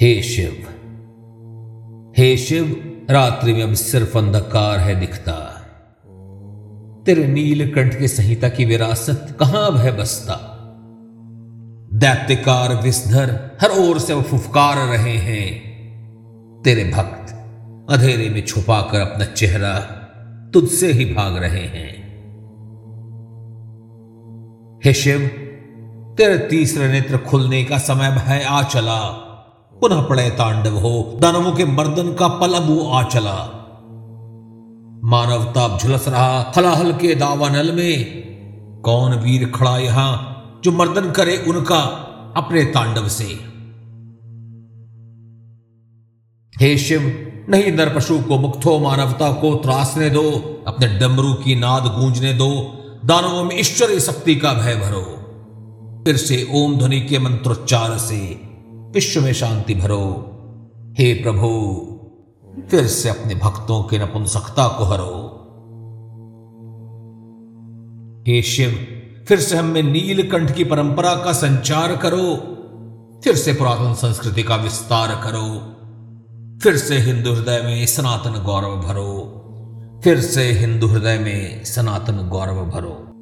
हे शिव हे शिव, रात्रि में अब सिर्फ़ अंधकार है दिखता। तेरे नीलकंठ के संहिता की विरासत कहाँ है बसता? दैत्यकार विस्धर हर ओर से फुफकार रहे हैं। तेरे भक्त अंधेरे में छुपाकर अपना चेहरा तुझसे ही भाग रहे हैं। हे शिव, तेरे तीसरे नेत्र खुलने का समय भय आ चला। पुनः पड़े तांडव हो, दानवों के मर्दन का पल अब वो आ चला। मानवता झुलस रहा, हलाहल के दावानल में। कौन वीर खड़ा यहाँ, जो मर्दन करे उनका अपने तांडव से? हे शिव, नहीं नर पशु को मुक्त हो, मानवता को त्रासने दो, अपने डमरू की नाद गूंजने दो, दानवों में ईश्वरीय शक्ति का भय भरो। फिर से ओम ध्वनि के मंत्रोच्चार से विश्व में शांति भरो। हे प्रभु, फिर से अपने भक्तों के नपुंसकता को हरो। हे शिव, फिर से हम में नीलकंठ की परंपरा का संचार करो। फिर से पुरातन संस्कृति का विस्तार करो। फिर से हिंदू हृदय में सनातन गौरव भरो। फिर से हिंदू हृदय में सनातन गौरव भरो।